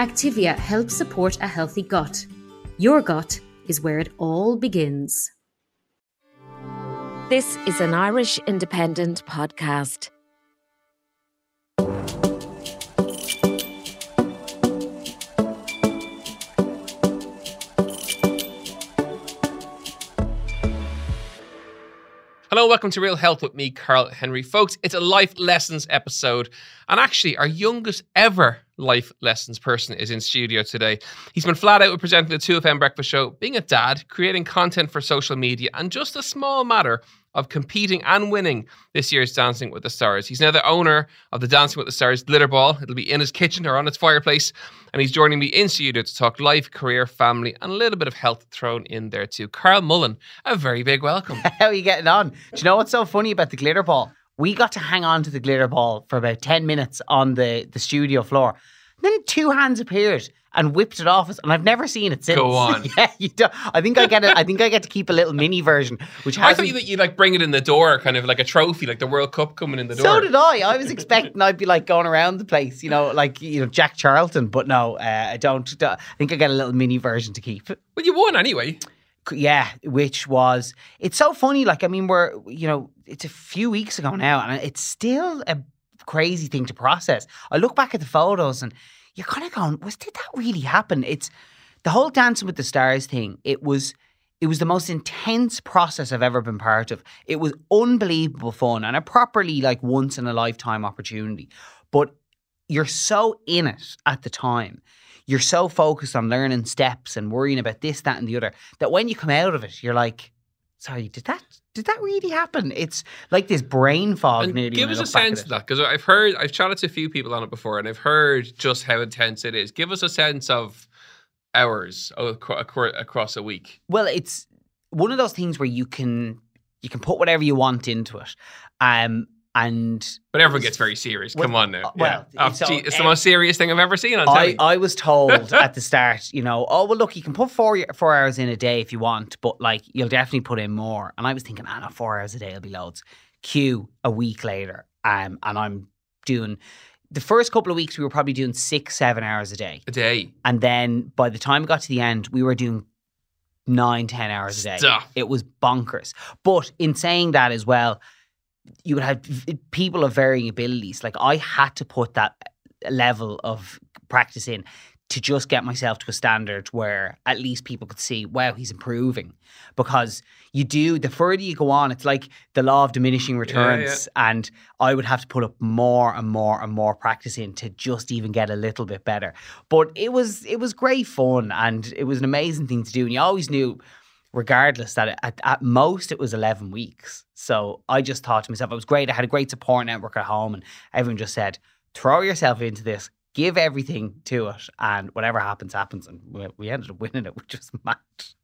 Activia helps support a healthy gut. Your gut is where it all begins. This is an Irish Independent podcast. Hello, welcome to Real Health with me, Carl Henry. Folks, it's a life lessons episode. And actually, our youngest ever life lessons person is in studio today. He's been flat out with presenting the 2FM breakfast show, being a dad, creating content for social media, and just a small matter of competing and winning this year's Dancing with the Stars. He's now the owner of the Dancing with the Stars glitter ball. It'll be in his kitchen or on his fireplace. And he's joining me in studio to talk life, career, family, and a little bit of health thrown in there too. Carl Mullan, a very big welcome. How are you getting on? Do you know what's so funny about the glitter ball? We got to hang on to the glitter ball for about 10 minutes on the, the studio floor. Then two hands appeared and whipped it off us, and I've never seen it since. Go on. yeah, you do. I think I get it. I think I get to keep a little mini version, which I thought you that you like bring it in the door, kind of like a trophy, like the World Cup coming in the door. So did I. I was expecting I'd be like going around the place, you know, like you know Jack Charlton, but no, uh, I don't. I think I get a little mini version to keep. Well, you won anyway. Yeah, which was it's so funny. Like I mean, we're you know it's a few weeks ago now, and it's still a crazy thing to process. I look back at the photos and you're kind of going, was did that really happen? It's the whole Dancing with the Stars thing. It was it was the most intense process I've ever been part of. It was unbelievable fun and a properly like once in a lifetime opportunity. But you're so in it at the time. You're so focused on learning steps and worrying about this, that, and the other that when you come out of it, you're like, sorry, did that did that really happen? It's like this brain fog And nearly. give us a look back at sense of that because I've heard, I've chatted to a few people on it before, and I've heard just how intense it is. Give us a sense of hours acro- acro- across a week. Well, it's one of those things where you can you can put whatever you want into it, um, and But everyone gets very serious. Well, Come on now. well, yeah. Oh, so, gee, it's the uh, most serious thing I've ever seen on I. I was told at the start, you know, oh well, look, you can put four four hours in a day if you want, but like you'll definitely put in more. And I was thinking, ah, no, four hours a day will be loads. Q a week later, um, and I'm doing the first couple of weeks we were probably doing six seven hours a day, a day. and then by the time we got to the end, we were doing nine ten hours a day. It was bonkers. But in saying that as well, you would have people of varying abilities. Like I had to put that level of practice in to just get myself to a standard where at least people could see, wow, he's improving. Because you do, the further you go on, it's like the law of diminishing returns. And I would have to put up more and more and more practice in to just even get a little bit better. But it was it was great fun and it was an amazing thing to do. And you always knew regardless that at, at most it was 11 weeks. So i just thought to myself it was great. I had a great support network at home and everyone just said throw yourself into this give everything to it and whatever happens happens. And we, ended up winning it which was mad.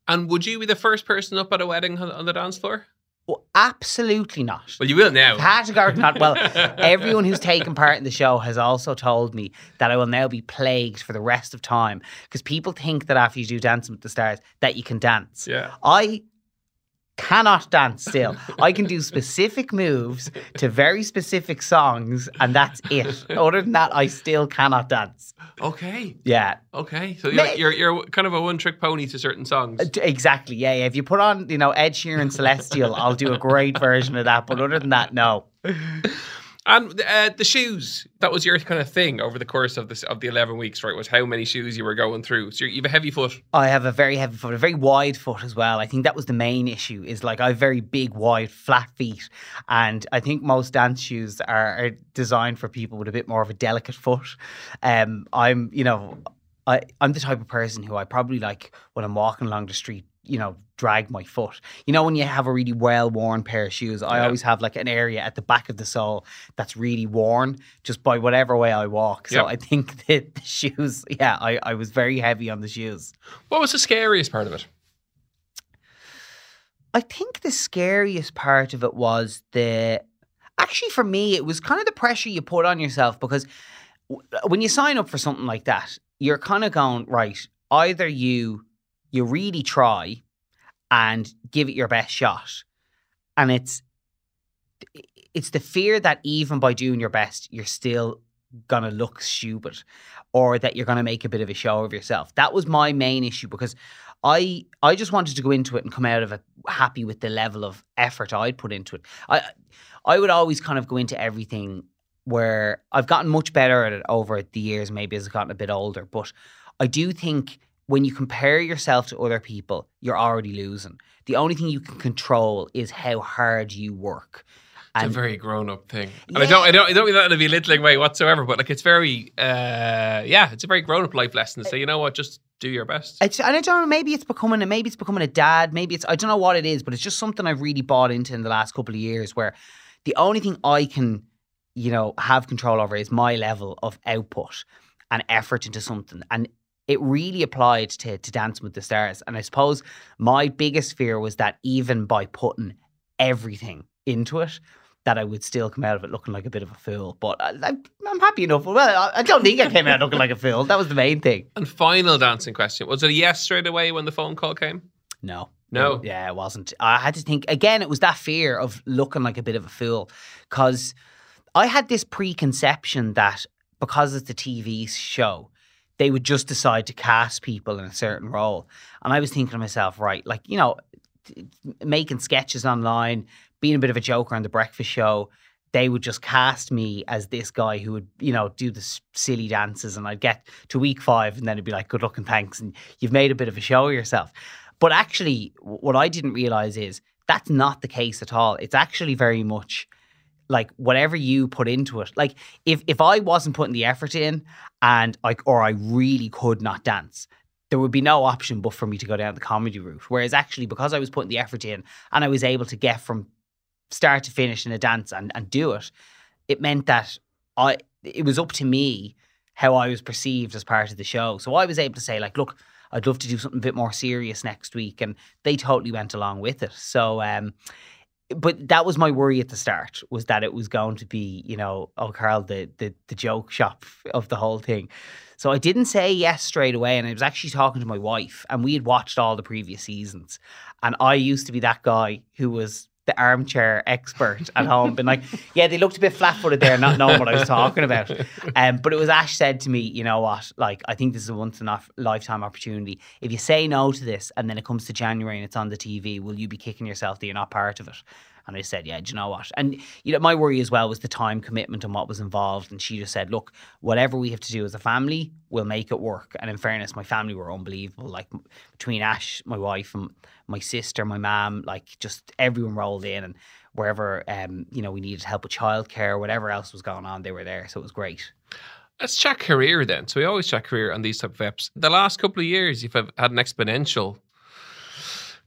And would you be the first person up at a wedding on the dance floor? Well, absolutely not Well, you will now. Categorically not. Well, everyone who's taken part in the show has also told me that I will now be plagued for the rest of time because people think that after you do Dancing with the Stars that you can dance. Yeah. I cannot dance still. I can do specific moves to very specific songs and that's it. Other than that, I still cannot dance. Okay. Yeah. Okay. So you're, you're, you're kind of a one trick pony to certain songs. Uh, Exactly. Yeah, yeah. If you put on, you know, Ed Sheeran Celestial, I'll do a great version of that. But other than that, no. And uh, the shoes, that was your kind of thing over the course of this of the 11 weeks, right? Was how many shoes you were going through. So you have a heavy foot. I have a very heavy foot, a very wide foot as well. I think that was the main issue. Is like I have very big, wide, flat feet, and I think most dance shoes are, are designed for people with a bit more of a delicate foot. Um, I'm, you know, I I'm the type of person who I probably like when I'm walking along the street. You know, drag my foot. You know, when you have a really well worn pair of shoes, I Yeah. always have like an area at the back of the sole that's really worn just by whatever way I walk. So Yep. I think that the shoes, yeah, I, I was very heavy on the shoes. What was the scariest part of it? I think the scariest part of it was the actually for me it was kind of the pressure you put on yourself because when you sign up for something like that you're kind of going right either you you really try and give it your best shot and it's it's the fear that even by doing your best you're still gonna look stupid or that you're gonna make a bit of a show of yourself that was my main issue because I I just wanted to go into it and come out of it happy with the level of effort I'd put into it. I I would always kind of go into everything where I've gotten much better at it over the years, maybe as I've gotten a bit older. But I do think when you compare yourself to other people, you're already losing. The only thing you can control is how hard you work. It's a very grown up thing. And I don't I don't I don't mean that in a belittling way whatsoever, but like it's very uh yeah, it's a very grown up life lesson to say, you know what, just do your best. It's, and I don't know, maybe it's becoming a, maybe it's becoming a dad, maybe it's, I don't know what it is, but it's just something I've really bought into in the last couple of years where the only thing I can, you know, have control over is my level of output and effort into something. And it really applied to, to Dancing with the Stars. And I suppose my biggest fear was that even by putting everything into it, that I would still come out of it looking like a bit of a fool. But I, I'm, I'm happy enough. Well, I, I don't think I came out looking like a fool. That was the main thing. And final dancing question. Was it a yes straight away when the phone call came? No. No. Yeah, it wasn't. I had to think again, it was that fear of looking like a bit of a fool. Cause I had this preconception that because it's the TV show, they would just decide to cast people in a certain role. And I was thinking to myself, right, like, you know, making sketches online, being a bit of a joker on the breakfast show, they would just cast me as this guy who would, you know, do the silly dances and I'd get to week five and then it'd be like, good luck and thanks. And you've made a bit of a show of yourself. But actually, what I didn't realize is that's not the case at all. It's actually very much like whatever you put into it. Like if if I wasn't putting the effort in and like or I really could not dance, there would be no option but for me to go down the comedy route. Whereas actually because I was putting the effort in and I was able to get from start to finish in a dance and, and do it, it meant that I it was up to me how I was perceived as part of the show. So I was able to say like, look, I'd love to do something a bit more serious next week, and they totally went along with it. So, um, but that was my worry at the start was that it was going to be, you know, oh, Carl, the the the joke shop of the whole thing. So I didn't say yes straight away, and I was actually talking to my wife, and we had watched all the previous seasons, and I used to be that guy who was the armchair expert at home, been like, yeah, they looked a bit flat-footed there, not knowing what I was talking about. Um, but it was Ash said to me, you know what? Like, I think this is a once in a lifetime opportunity. If you say no to this, and then it comes to January and it's on the TV, will you be kicking yourself that you're not part of it? And I said, yeah, do you know what? And you know, my worry as well was the time commitment and what was involved. And she just said, look, whatever we have to do as a family, we'll make it work. And in fairness, my family were unbelievable. Like between Ash, my wife, and my sister, my mom, like just everyone rolled in and wherever um, you know, we needed help with childcare, whatever else was going on, they were there. So it was great. Let's check career then. So we always check career on these type of apps. The last couple of years, you've had an exponential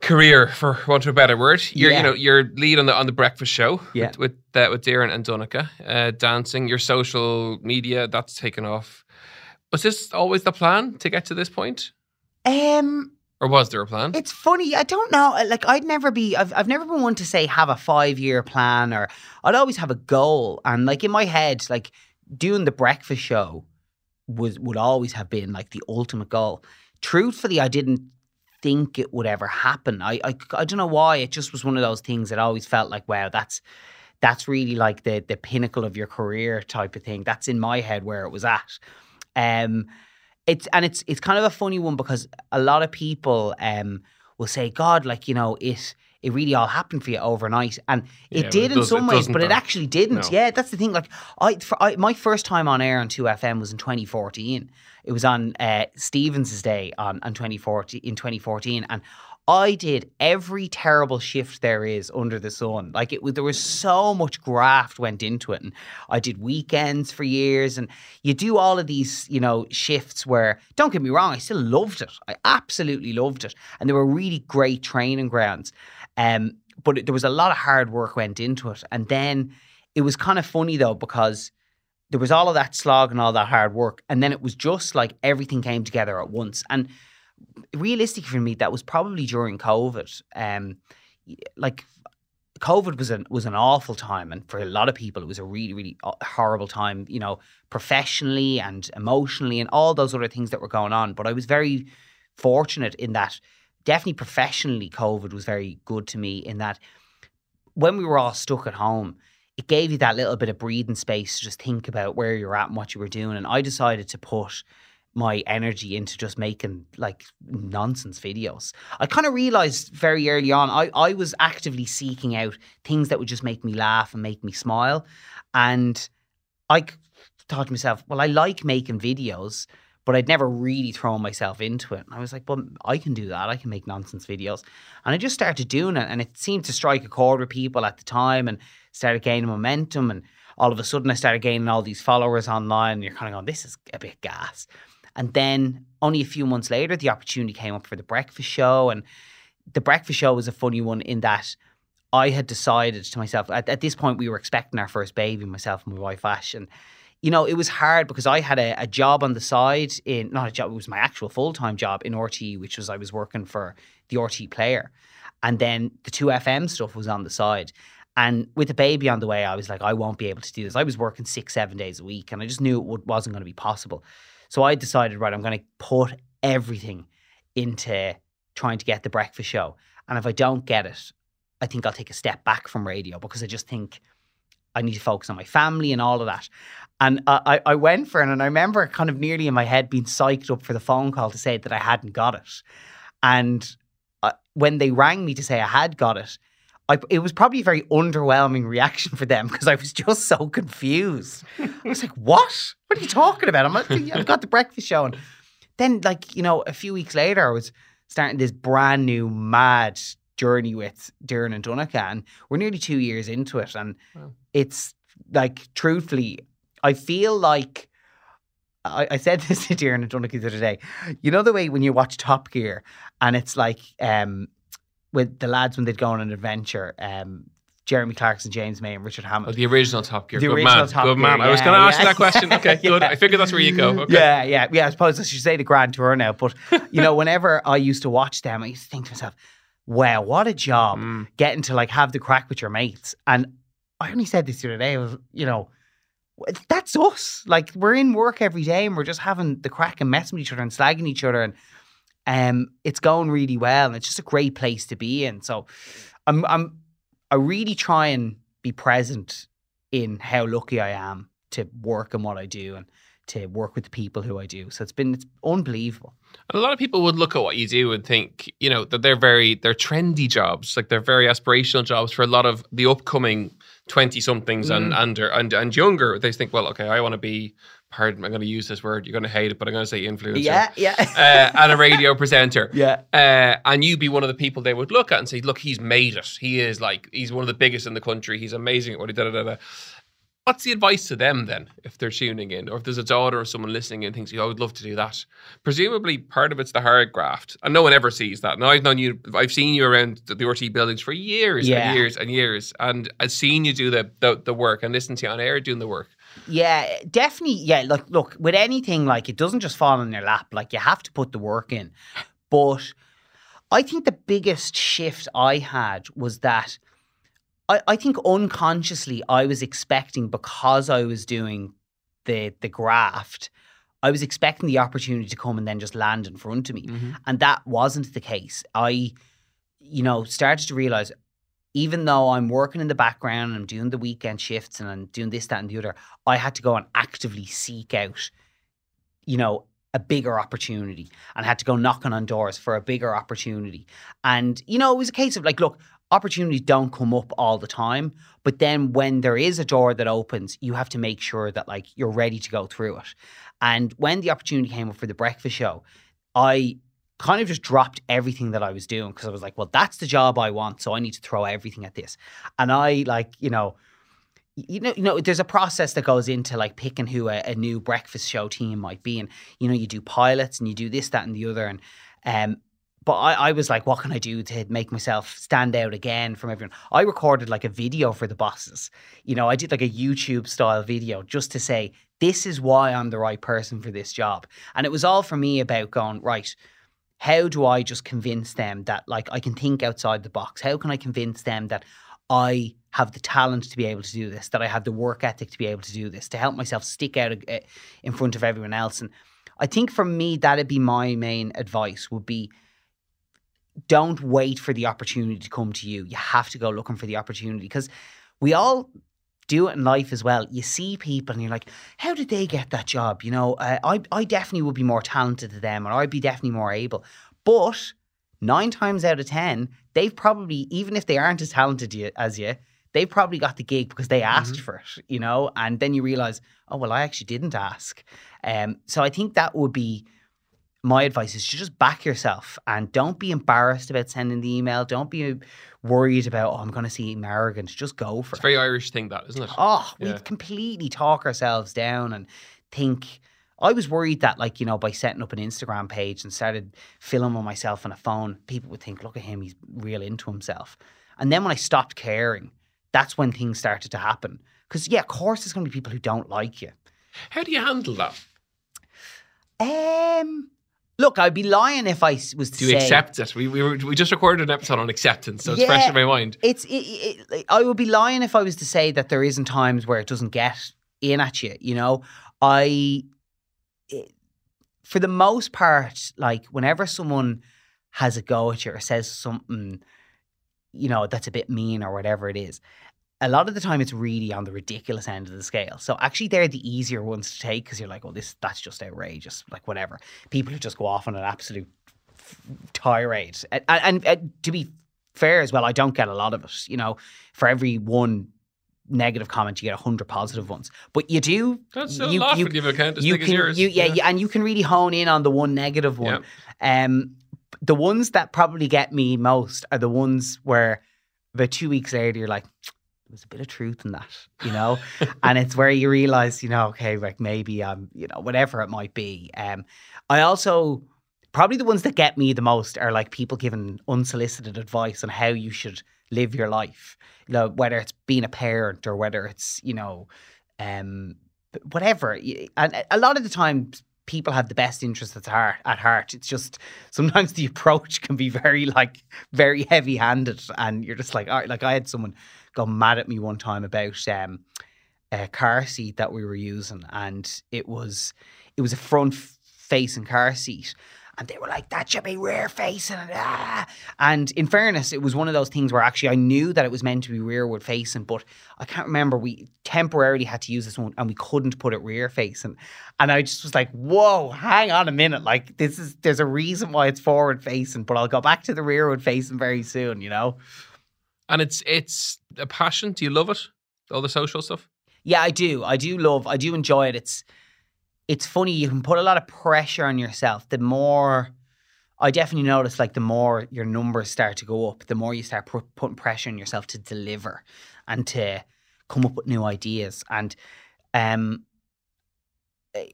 career, for want of a better word. You're, Yeah. you know, you're lead on the on the breakfast show Yeah. with with, uh, with Doireann and Donncha, uh, dancing. Your social media that's taken off. Was this always the plan to get to this point, Um or was there a plan? It's funny. I don't know. uh, Like I'd never be. I've I've never been one to say have a five year plan or I'd always have a goal. And like in my head, like doing the breakfast show was would always have been like the ultimate goal. Truthfully, I didn't think it would ever happen. I I, I don't know why. It just was one of those things that I always felt like, wow, that's that's really like the the pinnacle of your career type of thing. That's in my head where it was at. Um, it's and it's it's kind of a funny one because a lot of people um will say, God, like you know, it it really all happened for you overnight, and it did it in does- some ways, but it actually didn't. No. Yeah, that's the thing. Like I, for, I, my first time on air on Two FM was in 2014. It was on uh, Stevens's day on on 2014 in 2014, and I did every terrible shift there is under the sun. Like it was, there was so much graft went into it, and I did weekends for years, and you do all of these, you know, shifts where. Don't get me wrong, I still loved it. I absolutely loved it, and there were really great training grounds. Um, but it, there was a lot of hard work went into it, and then it was kind of funny though because there was all of that slog and all that hard work, and then it was just like everything came together at once, and realistic for me, that was probably during COVID. Um, like COVID was an was an awful time, and for a lot of people, it was a really really uh, horrible time. You know, professionally and emotionally, and all those other things that were going on. But I was very fortunate in that. Definitely professionally, COVID was very good to me in that when we were all stuck at home, it gave you that little bit of breathing space to just think about where you're at and what you were doing. And I decided to put my energy into just making like nonsense videos. I kind of realized very early on, I, I was actively seeking out things that would just make me laugh and make me smile. And I thought to myself, well, I like making videos, but I'd never really thrown myself into it. And I was like, well, I can do that. I can make nonsense videos. And I just started doing it. And it seemed to strike a chord with people at the time and started gaining momentum. And all of a sudden, I started gaining all these followers online. And you're kind of going, this is a bit gas. And then only a few months later, the opportunity came up for the breakfast show. And the breakfast show was a funny one in that I had decided to myself, at, at this point, we were expecting our first baby, myself and my wife Ash. And, you know, it was hard because I had a, a job on the side in, not a job, it was my actual full time job in RTE, which was I was working for the RTE player. And then the 2FM stuff was on the side. And with the baby on the way, I was like, I won't be able to do this. I was working six, seven days a week, and I just knew it wasn't going to be possible. So I decided, right, I'm going to put everything into trying to get the breakfast show. And if I don't get it, I think I'll take a step back from radio because I just think I need to focus on my family and all of that. And I, I went for it, and I remember kind of nearly in my head being psyched up for the phone call to say that I hadn't got it. And uh, when they rang me to say I had got it, I, it was probably a very underwhelming reaction for them because I was just so confused. I was like, "What? What are you talking about?" I'm "I've got the breakfast show." And then, like you know, a few weeks later, I was starting this brand new mad journey with Doireann and Donncha, and we're nearly two years into it, and wow. It's like, truthfully, I feel like. I, I said this to Doireann and Donncha the other day. You know the way when you watch Top Gear and it's like um, with the lads when they'd go on an adventure. Um, Jeremy Clarkson, James May, and Richard Hammond. Oh, the original Top Gear. The good original man. Top good Gear, man. I was going to ask yeah. you that question. Okay, good. I figured that's where you go. Okay. Yeah, yeah, yeah. I suppose I should say the Grand Tour now. But you know, whenever I used to watch them, I used to think to myself, "Wow, what a job Mm. getting to like have the crack with your mates." And I only said this the other day. Was, you know, that's us. Like we're in work every day, and we're just having the crack and messing with each other and slagging each other, and um, it's going really well, and it's just a great place to be in. So, I'm, I'm, I really try and be present in how lucky I am to work and what I do and to work with the people who I do. So it's been it's unbelievable. And a lot of people would look at what you do and think, you know, that they're very they're trendy jobs, like they're very aspirational jobs for a lot of the upcoming twenty somethings and Mm. under and and younger. They think, well, okay, I want to be. Pardon, I'm going to use this word. You're going to hate it, but I'm going to say influencer. Yeah, yeah, Uh, and a radio presenter. yeah. Uh, and you be one of the people they would look at and say, look, he's made it. He is like, he's one of the biggest in the country. He's amazing at what he da da da. What's the advice to them then, if they're tuning in, or if there's a daughter or someone listening and thinks, "Oh, I would love to do that"? Presumably, part of it's the hard graft, and no one ever sees that. Now I've known you, I've seen you around the, the RTE buildings for years Yeah. and years and years, and I've seen you do the, the the work and listen to you on air doing the work. Yeah, definitely. Yeah, look, look, with anything, like it doesn't just fall on your lap. Like you have to put the work in. But I think the biggest shift I had was that I, I think unconsciously I was expecting because I was doing the the graft, I was expecting the opportunity to come and then just land in front of me. Mm-hmm. And that wasn't the case. I, you know, started to realize even though I'm working in the background and I'm doing the weekend shifts and I'm doing this, that, and the other, I had to go and actively seek out, you know, a bigger opportunity and had to go knocking on doors for a bigger opportunity. And, you know, it was a case of like, look, opportunities don't come up all the time. But then when there is a door that opens, you have to make sure that like you're ready to go through it. And when the opportunity came up for the breakfast show, I kind of just dropped everything that I was doing because I was like, well, that's the job I want, so I need to throw everything at this. And I like, you know, you know, you know, there's a process that goes into like picking who a, a new breakfast show team might be, and you know, you do pilots and you do this, that, and the other, and um, but I, I was like, what can I do to make myself stand out again from everyone? I recorded like a video for the bosses. You know, I did like a YouTube style video just to say, this is why I'm the right person for this job. And it was all for me about going, right, how do I just convince them that like I can think outside the box? How can I convince them that I have the talent to be able to do this, that I have the work ethic to be able to do this, to help myself stick out uh, in front of everyone else? And I think for me, that'd be my main advice would be don't wait for the opportunity to come to you. You have to go looking for the opportunity because we all do it in life as well. You see people and you're like, how did they get that job? You know, uh, I, I definitely would be more talented than them or I'd be definitely more able. But nine times out of 10, they've probably, even if they aren't as talented as you, they've probably got the gig because they asked mm-hmm. for it, you know? And then you realize, oh, well, I actually didn't ask. Um, so I think that would be my advice is to just back yourself and don't be embarrassed about sending the email. Don't be worried about, oh, I'm going to seem arrogant. Just go for it's it. It's very Irish thing, that, isn't it? Oh, yeah. we completely talk ourselves down and think. I was worried that, like, you know, by setting up an Instagram page and started filming myself on a phone, people would think, look at him, he's real into himself. And then when I stopped caring, that's when things started to happen. Because, yeah, of course, there's going to be people who don't like you. How do you handle that? Um, Look, I'd be lying if I was to Do you say, accept it? We, we, were, we just recorded an episode on acceptance, so it's fresh in my mind. It's it, it, I would be lying if I was to say that there isn't times where it doesn't get in at you. You know, I it, for the most part, like whenever someone has a go at you or says something, you know, that's a bit mean or whatever it is, a lot of the time it's really on the ridiculous end of the scale. So actually they're the easier ones to take because you're like, oh, this that's just outrageous, like whatever. People who just go off on an absolute tirade. And, and, and, to be fair as well, I don't get a lot of it. You know, for every one negative comment, you get a hundred positive ones. But you do. That's you, a lot you, give account as you big can, as yours. You, yeah, yeah. and you can really hone in on the one negative one. Yeah. Um, the ones that probably get me most are the ones where about two weeks later you're like there's a bit of truth in that, you know? and it's where you realize, you know, okay, like maybe I'm, you know, whatever it might be. Um, I also probably the ones that get me the most are like people giving unsolicited advice on how you should live your life. You know, whether it's being a parent or whether it's, you know, um, whatever. And a lot of the time people have the best interests at heart at heart. It's just sometimes the approach can be very like very heavy handed and you're just like, all right, like I had someone got mad at me one time about um, a car seat that we were using, and it was it was a front facing car seat. And they were like, that should be rear facing. Ah. And in fairness, it was one of those things where actually I knew that it was meant to be rearward facing, but I can't remember. We temporarily had to use this one and we couldn't put it rear facing. And I just was like, whoa, hang on a minute. Like, this is, there's a reason why it's forward facing, but I'll go back to the rearward facing very soon, you know? And it's it's a passion. Do you love it? All the social stuff? Yeah, I do. I do love. I do enjoy it. It's it's funny. You can put a lot of pressure on yourself. The more I definitely notice, like the more your numbers start to go up, the more you start put, putting pressure on yourself to deliver and to come up with new ideas. And um, eh,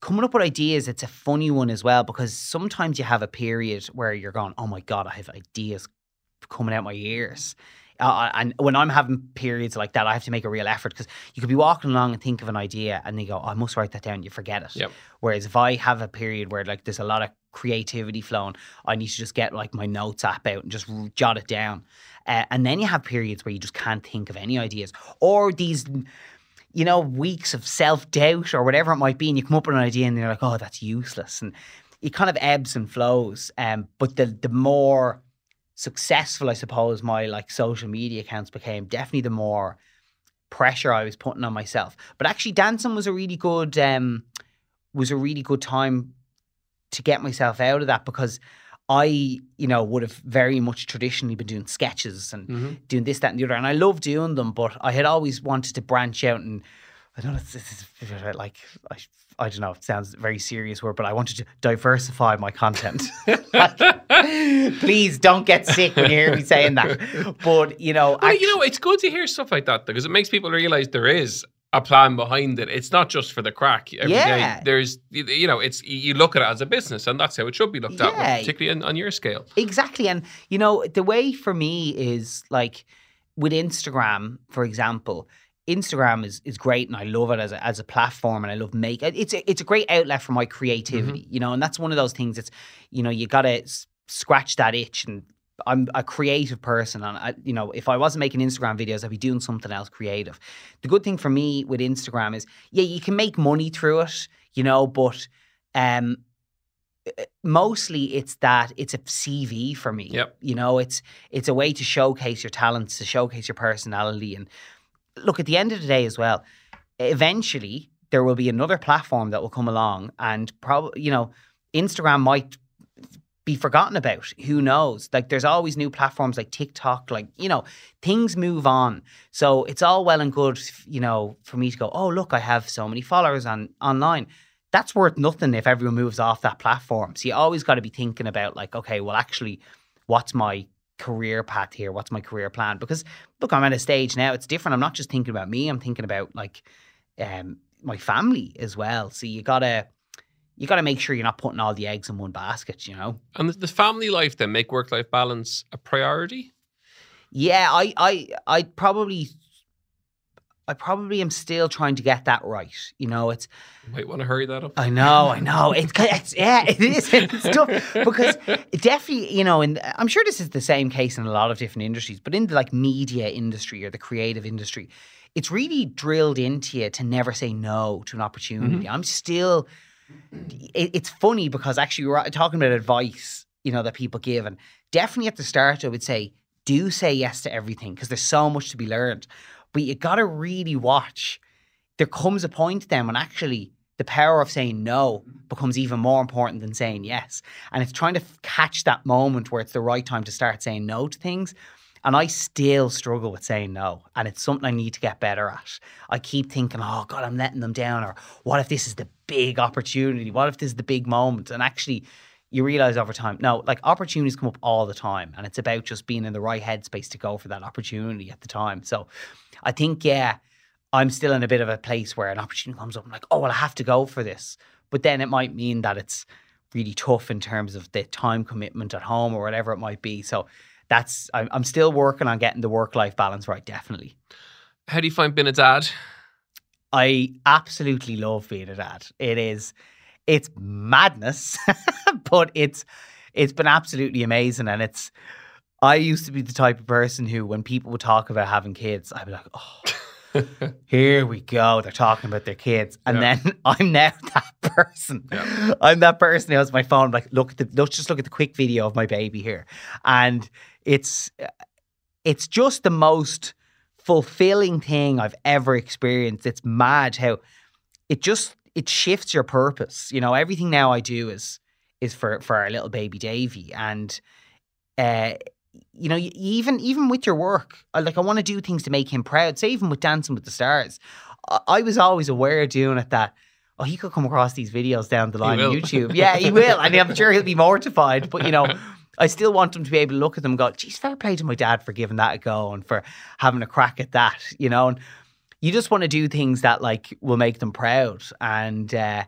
coming up with ideas, it's a funny one as well because sometimes you have a period where you're going, "Oh my god, I have ideas coming out my ears." Uh, and when I'm having periods like that, I have to make a real effort because you could be walking along and think of an idea and you go, oh, I must write that down. You forget it. Yep. Whereas if I have a period where like there's a lot of creativity flowing, I need to just get like my notes app out and just jot it down. Uh, and then you have periods where you just can't think of any ideas or these you know, weeks of self doubt or whatever it might be, and you come up with an idea and you're like, oh, that's useless. And it kind of ebbs and flows. Um, but the the more successful I suppose my like social media accounts became, definitely the more pressure I was putting on myself. But actually dancing was a really good um was a really good time to get myself out of that because I, you know, would have very much traditionally been doing sketches and mm-hmm. doing this, that, and the other. And I love doing them, but I had always wanted to branch out and I don't know, it's, it's, it's like I, I don't know, it sounds very serious word, but I wanted to diversify my content. Like, please don't get sick when you hear me saying that. But you know, Well, you know, it's good to hear stuff like that because it makes people realize there is a plan behind it. It's not just for the crack every day. Yeah. There's, you know, it's you look at it as a business, and that's how it should be looked at, particularly on, on your scale. Exactly. And, you know, the way for me is like with Instagram, for example, Instagram is, is great and I love it as a, as a platform and I love make it's a, it's a great outlet for my creativity, you know, and that's one of those things that's, you know, you got to s- scratch that itch and I'm a creative person and I, you know, if I wasn't making Instagram videos, I'd be doing something else creative. The good thing for me with Instagram is, yeah, you can make money through it, you know, but um, mostly it's that it's a CV for me. Yep. You know, it's it's a way to showcase your talents, to showcase your personality, and look at the end of the day as well. Eventually, there will be another platform that will come along, and probably you know, Instagram might be forgotten about. Who knows? Like, there's always new platforms like TikTok. Like, you know, things move on. So it's all well and good, you know, for me to go, oh look, I have so many followers on online that's worth nothing if everyone moves off that platform. So you always got to be thinking about like, okay, well, actually, what's my career path here? What's my career plan? Because look, I'm at a stage now. It's different. I'm not just thinking about me. I'm thinking about like um, my family as well. So you gotta you gotta make sure you're not putting all the eggs in one basket. You know. And the, family life then make work life balance a priority. Yeah, I I I probably. I probably am still trying to get that right. You know, it's Might want to hurry that up. I know, I know. It's, it's yeah, it is. It's tough because it definitely, you know, and I'm sure this is the same case in a lot of different industries, but in the like media industry or the creative industry, it's really drilled into you to never say no to an opportunity. Mm-hmm. I'm still. It, it's funny because actually we're uh, talking about advice, you know, that people give, and definitely at the start I would say do say yes to everything because there's so much to be learned, but you got to really watch there comes a point then when actually the power of saying no becomes even more important than saying yes. And it's trying to f- catch that moment where it's the right time to start saying no to things. And I still struggle with saying no. And it's something I need to get better at. I keep thinking, oh God, I'm letting them down. Or what if this is the big opportunity? What if this is the big moment? And actually, you realize over time, no, like opportunities come up all the time. And it's about just being in the right headspace to go for that opportunity at the time. So I think, yeah, I'm still in a bit of a place where an opportunity comes up. I'm like, oh, well, I have to go for this. But then it might mean that it's really tough in terms of the time commitment at home or whatever it might be. So that's, I'm, I'm still working on getting the work life balance right, definitely. How do you find being a dad? I absolutely love being a dad. It is, it's madness, but it's, it's been absolutely amazing. And it's, I used to be the type of person who, when people would talk about having kids, I'd be like, oh, here we go. They're talking about their kids. And Yeah. then I'm now that person. Yeah. I'm that person who has my phone, like, look at the, let's just look at the quick video of my baby here. And it's, it's just the most fulfilling thing I've ever experienced. It's mad how it just, it shifts your purpose. You know, everything now I do is, is for, for our little baby Davy. And, uh, you know, even even with your work, like I want to do things to make him proud. Say even with Dancing with the Stars, I, I was always aware of doing it that oh he could come across these videos down the line on. YouTube. Yeah, he will, I and I'm sure he'll be mortified. But you know, I still want him to be able to look at them and go, "Geez, fair play to my dad for giving that a go and for having a crack at that." You know, and you just want to do things that like will make them proud and. uh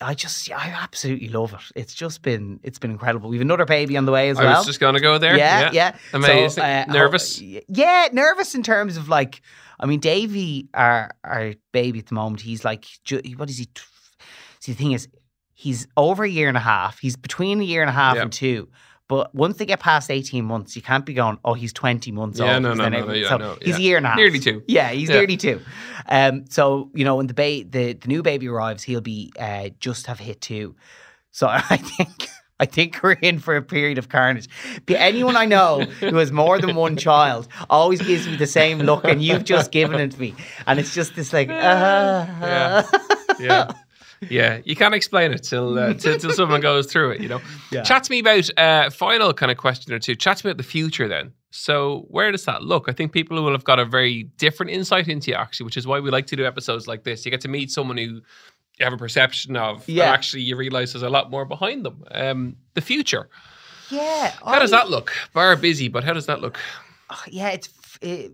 I just, I absolutely love it. It's just been, it's been incredible. We've another baby on the way as I well. was just going to go there. Yeah, yeah. Amazing. So, uh, Nervous? yeah, nervous in terms of like, I mean, Davy, our our baby at the moment, he's like, what is he? See, the thing is, he's over a year and a half. He's between a year and a half Yeah. and two. But once they get past 18 months, you can't be going, oh, he's 20 months Yeah, old. no, no, no, no, yeah, so no, he's a year and a half. Nearly two. Yeah, he's Yeah. nearly two. Um, so, you know, when the, ba- the, the new baby arrives, he'll be uh, just have hit two. So I think I think we're in for a period of carnage. But anyone I know who has more than one child always gives me the same look, and you've just given it to me, and it's just this like, uh, Yeah. yeah. Yeah, you can't explain it till, uh, till till someone goes through it. You know. Yeah. Chat to me about uh, final kind of question or two. Chat to me about the future then. So where does that look? I think people will have got a very different insight into you actually, which is why we like to do episodes like this. You get to meet someone who you have a perception of. Yeah. And actually, you realize there's a lot more behind them. Um, the future. Yeah. How does that look? Bar busy, but how does that look? Yeah, it's it,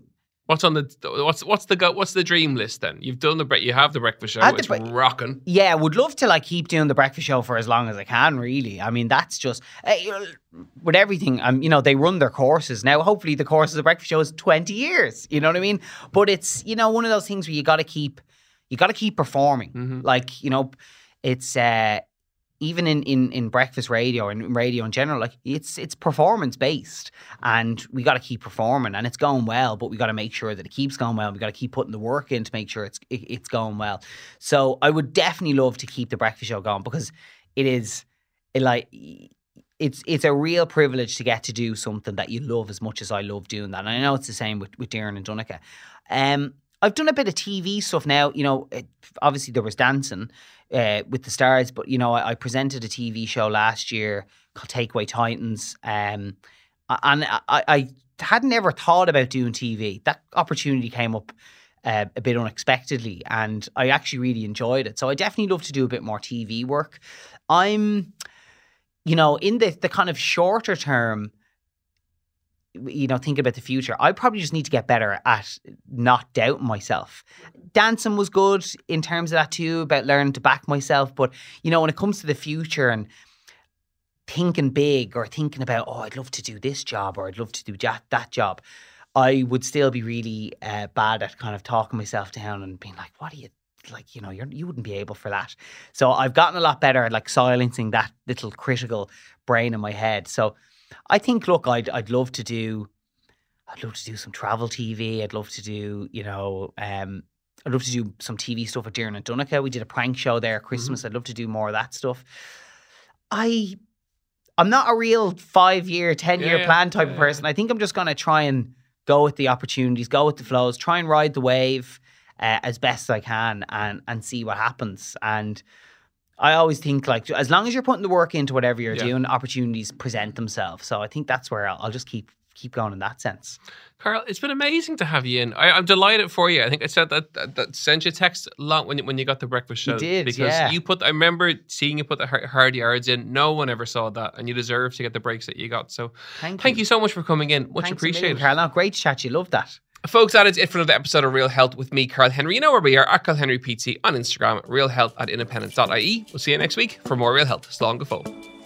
What's on the what's what's the go- what's the dream list then? You've done the bre- you have the breakfast show. It's bre- rocking. yeah, would love to like keep doing the breakfast show for as long as I can. Really, I mean, that's just uh, with everything. Um, you know, they run their courses now. Hopefully, the course of the breakfast show is twenty years. You know what I mean? But it's you know one of those things where you got to keep you got to keep performing. Mhm. Like you know, it's uh, even in, in in breakfast radio and radio in general. Like it's it's performance based, and we got to keep performing, and it's going well. But we got to make sure that it keeps going well. We got to keep putting the work in to make sure it's it, it's going well. So I would definitely love to keep the breakfast show going because it is it like it's it's a real privilege to get to do something that you love as much as I love doing that. And I know it's the same with with Doireann and Donncha. Um, I've done a bit of TV stuff now. You know, it, obviously there was dancing uh, with the stars, but you know, I, I presented a TV show last year called Takeaway Titans, um, and I, I hadn't ever thought about doing TV. That opportunity came up uh, a bit unexpectedly, and I actually really enjoyed it. So I definitely love to do a bit more TV work. I'm, you know, in the the kind of shorter term you know, thinking about the future, I probably just need to get better at not doubting myself. Dancing was good in terms of that too, about learning to back myself. But, you know, when it comes to the future and thinking big or thinking about, oh, I'd love to do this job or I'd love to do that, that job, I would still be really uh, bad at kind of talking myself down and being like, what are you like you know you're, you wouldn't be able for that so i've gotten a lot better at like silencing that little critical brain in my head so I think, look, I'd I'd love to do, I'd love to do some travel TV. I'd love to do, you know, um, I'd love to do some TV stuff with Doireann and Donncha. We did a prank show there at Christmas. I'd love to do more of that stuff. I, I'm not a real five year, ten year Yeah, plan type yeah, of yeah. person. I think I'm just gonna try and go with the opportunities, go with the flows, try and ride the wave uh, as best I can, and and see what happens. And I always think like as long as you're putting the work into whatever you're Yeah. doing, opportunities present themselves. So I think that's where I'll, I'll just keep keep going in that sense. Carl, it's been amazing to have you in. I, I'm delighted for you. I think I said that, that, that sent you a text a lot when, you- when you got the breakfast show. You did, because yeah. you put. I remember seeing you put the hard, yards in. No one ever saw that, and you deserve to get the breaks that you got. So Thank, thank you so much for coming in. Much Thanks appreciated. Carl. No, great chat. You love that. Folks, that is it for another episode of Real Health with me, Carl Henry. You know where we are at Carl Henry PT on Instagram, realhealth at independent.ie. We'll see you next week for more Real Health. Slán go.